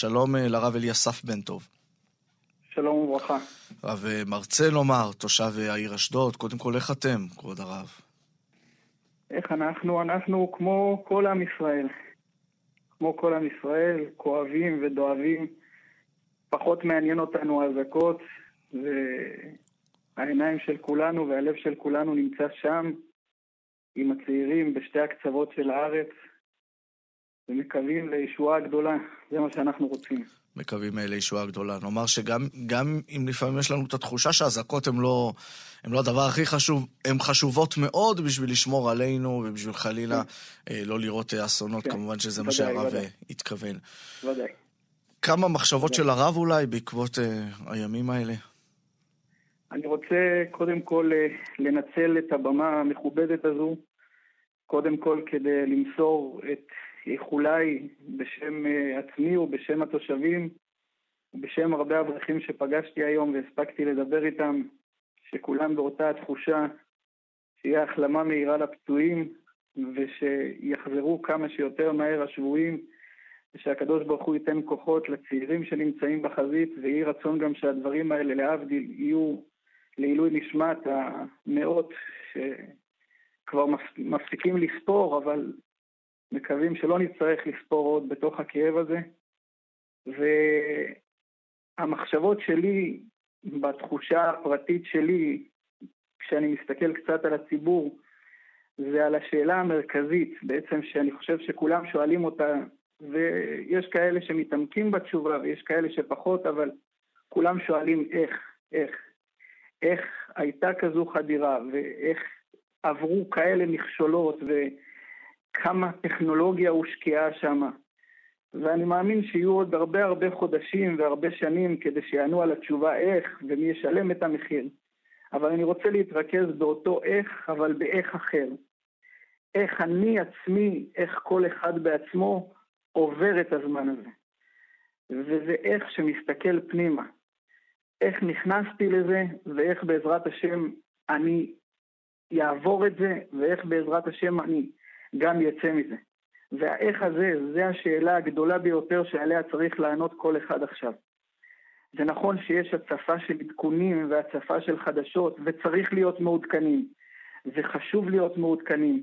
שלום אה, לרב אליסף בן טוב. שלום וברכה. רב אה, מרצה לומר, תושב אה, העיר אשדוד, קודם כל איך אתם, כבוד הרב? איך אנחנו? אנחנו כמו כל עם ישראל. כמו כל עם ישראל, כואבים ודואבים. פחות מעניין אותנו אזעקות, והעיניים של כולנו והלב של כולנו נמצא שם, עם הצעירים בשתי הקצוות של הארץ, ומקווים לישועה גדולה. זה מה שאנחנו רוצים. מקווים אה, לישועה גדולה. נאמר שגם אם לפעמים יש לנו את התחושה שהאזעקות הן לא, לא הדבר הכי חשוב, הן חשובות מאוד בשביל לשמור עלינו ובשביל חלילה כן. אה, לא לראות אה, אסונות, כן. כמובן שזה ודאי, מה שהרב ודאי. התכוון. ודאי. כמה מחשבות ודאי. של הרב אולי בעקבות uh, הימים האלה? אני רוצה קודם כל לנצל את הבמה המכובדת הזו, קודם כל כדי למסור את איחוליי בשם אה, עצמי ובשם התושבים, ובשם הרבה אברכים שפגשתי היום והספקתי לדבר איתם, שכולם באותה התחושה שיהיה החלמה מהירה לפצועים ושיחזרו כמה שיותר מהר השבויים ושהקדוש ברוך הוא ייתן כוחות לצעירים שנמצאים בחזית ויהי רצון גם שהדברים האלה להבדיל יהיו לעילוי נשמת המאות שכבר מפסיקים לספור אבל מקווים שלא נצטרך לספור עוד בתוך הכאב הזה. והמחשבות שלי, בתחושה הפרטית שלי, כשאני מסתכל קצת על הציבור, זה על השאלה המרכזית, בעצם שאני חושב שכולם שואלים אותה, ויש כאלה שמתעמקים בתשובה ויש כאלה שפחות, אבל כולם שואלים איך, איך, איך הייתה כזו חדירה ואיך עברו כאלה מכשולות ו... כמה טכנולוגיה הושקעה שם. ואני מאמין שיהיו עוד הרבה הרבה חודשים והרבה שנים כדי שיענו על התשובה איך ומי ישלם את המחיר. אבל אני רוצה להתרכז באותו איך, אבל באיך אחר. איך אני עצמי, איך כל אחד בעצמו עובר את הזמן הזה. וזה איך שמסתכל פנימה. איך נכנסתי לזה, ואיך בעזרת השם אני אעבור את זה, ואיך בעזרת השם אני גם יצא מזה. והאיך הזה, זה השאלה הגדולה ביותר שעליה צריך לענות כל אחד עכשיו. זה נכון שיש הצפה של עדכונים והצפה של חדשות, וצריך להיות מעודכנים, וחשוב להיות מעודכנים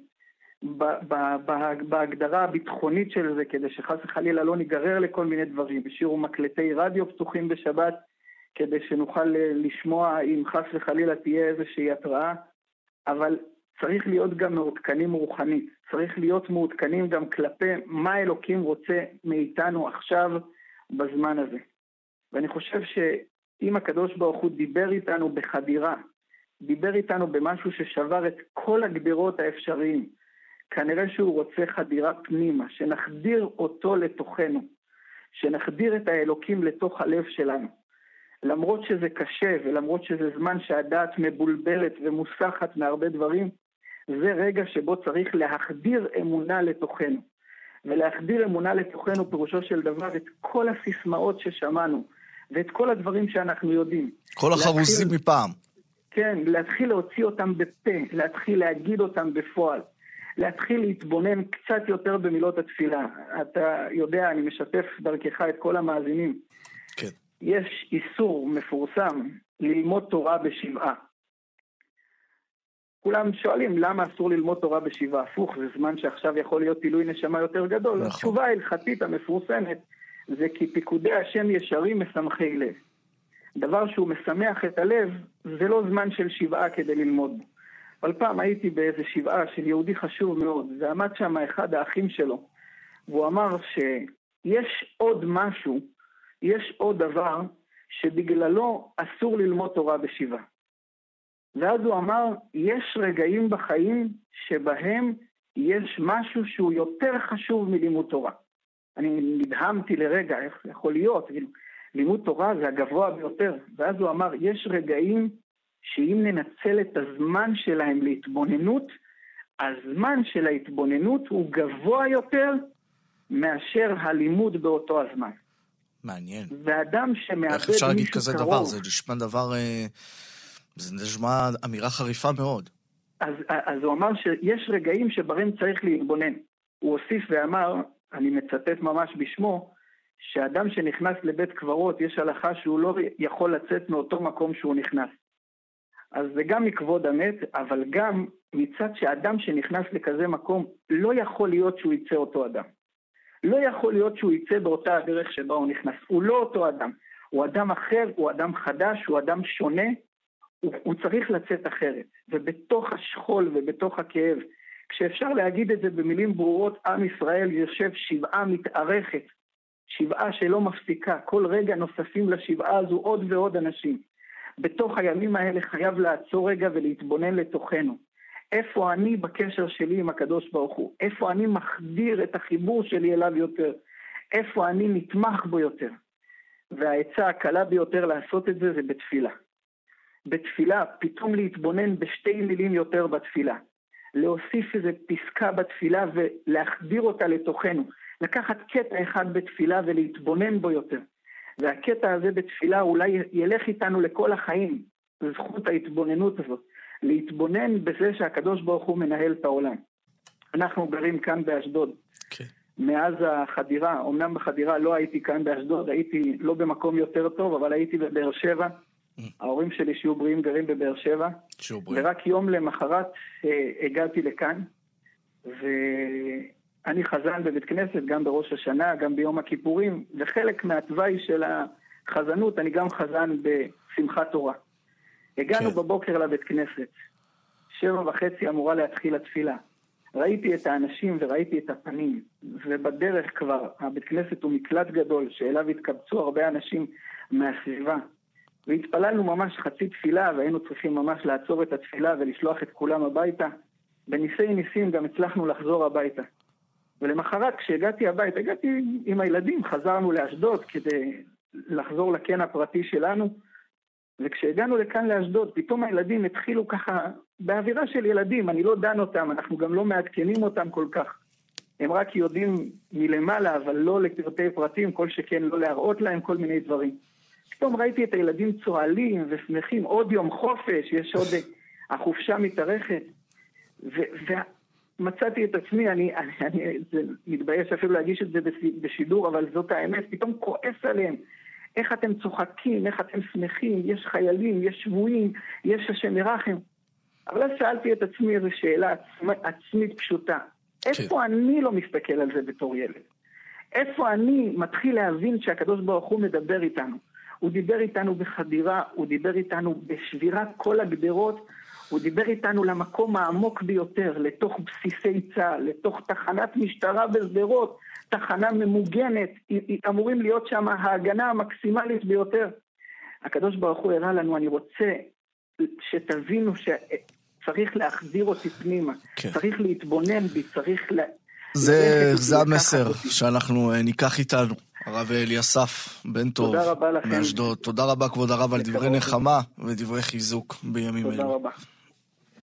בהגדרה הביטחונית של זה, כדי שחס וחלילה לא ניגרר לכל מיני דברים. השאירו מקלטי רדיו פתוחים בשבת, כדי שנוכל לשמוע אם חס וחלילה תהיה איזושהי התראה, אבל צריך להיות גם מעודכנים רוחנית, צריך להיות מעודכנים גם כלפי מה אלוקים רוצה מאיתנו עכשיו בזמן הזה. ואני חושב שאם הקדוש ברוך הוא דיבר איתנו בחדירה, דיבר איתנו במשהו ששבר את כל הגדרות האפשריים, כנראה שהוא רוצה חדירה פנימה, שנחדיר אותו לתוכנו, שנחדיר את האלוקים לתוך הלב שלנו. למרות שזה קשה ולמרות שזה זמן שהדעת מבולבלת ומוסחת מהרבה דברים, זה רגע שבו צריך להחדיר אמונה לתוכנו. ולהחדיר אמונה לתוכנו פירושו של דבר את כל הסיסמאות ששמענו, ואת כל הדברים שאנחנו יודעים. כל החרוזים להתחיל, מפעם. כן, להתחיל להוציא אותם בפה, להתחיל להגיד אותם בפועל. להתחיל להתבונן קצת יותר במילות התפילה. אתה יודע, אני משתף דרכך את כל המאזינים. כן. יש איסור מפורסם ללמוד תורה בשבעה. כולם שואלים למה אסור ללמוד תורה בשבעה הפוך, זה זמן שעכשיו יכול להיות עילוי נשמה יותר גדול. נכון. התשובה ההלכתית המפורסמת זה כי פיקודי השם ישרים משמחי לב. דבר שהוא משמח את הלב, זה לא זמן של שבעה כדי ללמוד אבל פעם הייתי באיזה שבעה של יהודי חשוב מאוד, ועמד שם אחד האחים שלו, והוא אמר שיש עוד משהו, יש עוד דבר שבגללו אסור ללמוד תורה בשבעה. ואז הוא אמר, יש רגעים בחיים שבהם יש משהו שהוא יותר חשוב מלימוד תורה. אני נדהמתי לרגע, איך יכול להיות? כאילו, לימוד תורה זה הגבוה ביותר. ואז הוא אמר, יש רגעים שאם ננצל את הזמן שלהם להתבוננות, הזמן של ההתבוננות הוא גבוה יותר מאשר הלימוד באותו הזמן. מעניין. ואדם שמאבד מישהו קרוב... איך אפשר להגיד כזה דבר? זה נשמע דבר... אה... זה נשמע אמירה חריפה מאוד. אז, אז הוא אמר שיש רגעים שבהם צריך להתבונן. הוא הוסיף ואמר, אני מצטט ממש בשמו, שאדם שנכנס לבית קברות, יש הלכה שהוא לא יכול לצאת מאותו מקום שהוא נכנס. אז זה גם מכבוד המת, אבל גם מצד שאדם שנכנס לכזה מקום, לא יכול להיות שהוא יצא אותו אדם. לא יכול להיות שהוא יצא באותה הדרך שבה הוא נכנס. הוא לא אותו אדם. הוא אדם אחר, הוא אדם חדש, הוא אדם שונה, הוא, הוא צריך לצאת אחרת. ובתוך השכול ובתוך הכאב, כשאפשר להגיד את זה במילים ברורות, עם ישראל יושב שבעה מתארכת, שבעה שלא מפסיקה, כל רגע נוספים לשבעה הזו עוד ועוד אנשים. בתוך הימים האלה חייב לעצור רגע ולהתבונן לתוכנו. איפה אני בקשר שלי עם הקדוש ברוך הוא? איפה אני מחדיר את החיבור שלי אליו יותר? איפה אני נתמך בו יותר? והעצה הקלה ביותר לעשות את זה זה בתפילה. בתפילה, פתאום להתבונן בשתי מילים יותר בתפילה. להוסיף איזה פסקה בתפילה ולהחדיר אותה לתוכנו. לקחת קטע אחד בתפילה ולהתבונן בו יותר. והקטע הזה בתפילה אולי ילך איתנו לכל החיים, זכות ההתבוננות הזאת. להתבונן בזה שהקדוש ברוך הוא מנהל את העולם. אנחנו גרים כאן באשדוד. Okay. כן. מאז החדירה, אמנם בחדירה לא הייתי כאן באשדוד, הייתי לא במקום יותר טוב, אבל הייתי בבאר שבע. ההורים שלי שיהיו בריאים גרים בבאר שבע. ורק יום למחרת אה, הגעתי לכאן, ואני חזן בבית כנסת, גם בראש השנה, גם ביום הכיפורים, וחלק מהתוואי של החזנות, אני גם חזן בשמחת תורה. הגענו כן. בבוקר לבית כנסת, שבע וחצי אמורה להתחיל התפילה. ראיתי את האנשים וראיתי את הפנים, ובדרך כבר, הבית כנסת הוא מקלט גדול שאליו התקבצו הרבה אנשים מהסביבה. והתפללנו ממש חצי תפילה, והיינו צריכים ממש לעצור את התפילה ולשלוח את כולם הביתה. בניסי ניסים גם הצלחנו לחזור הביתה. ולמחרת, כשהגעתי הביתה, הגעתי עם הילדים, חזרנו לאשדוד כדי לחזור לקן הפרטי שלנו. וכשהגענו לכאן לאשדוד, פתאום הילדים התחילו ככה, באווירה של ילדים, אני לא דן אותם, אנחנו גם לא מעדכנים אותם כל כך. הם רק יודעים מלמעלה, אבל לא לפרטי פרטים, כל שכן לא להראות להם כל מיני דברים. פתאום ראיתי את הילדים צוהלים ושמחים, עוד יום חופש, יש עוד... החופשה מתארכת. ומצאתי את עצמי, אני, אני, אני זה, מתבייש אפילו להגיש את זה בשידור, אבל זאת האמת, פתאום כועס עליהם. איך אתם צוחקים, איך אתם שמחים, יש חיילים, יש שבויים, יש השם ירחם. אבל אז שאלתי את עצמי איזו שאלה עצמ... עצמית פשוטה. איפה כן. אני לא מסתכל על זה בתור ילד? איפה אני מתחיל להבין שהקדוש ברוך הוא מדבר איתנו? הוא דיבר איתנו בחדירה, הוא דיבר איתנו בשבירת כל הגדרות, הוא דיבר איתנו למקום העמוק ביותר, לתוך בסיסי צה"ל, לתוך תחנת משטרה בשדרות, תחנה ממוגנת, אמורים להיות שם ההגנה המקסימלית ביותר. הקדוש ברוך הוא הראה לנו, אני רוצה שתבינו שצריך להחזיר אותי פנימה, כן. צריך להתבונן בי, צריך ל... זה, זה המסר שאנחנו אה, ניקח איתנו. הרב אליסף, בן טוב, מאשדוד. תודה רבה כבוד הרב, על דברי נחמה ודברי חיזוק בימים אלו. תודה רבה.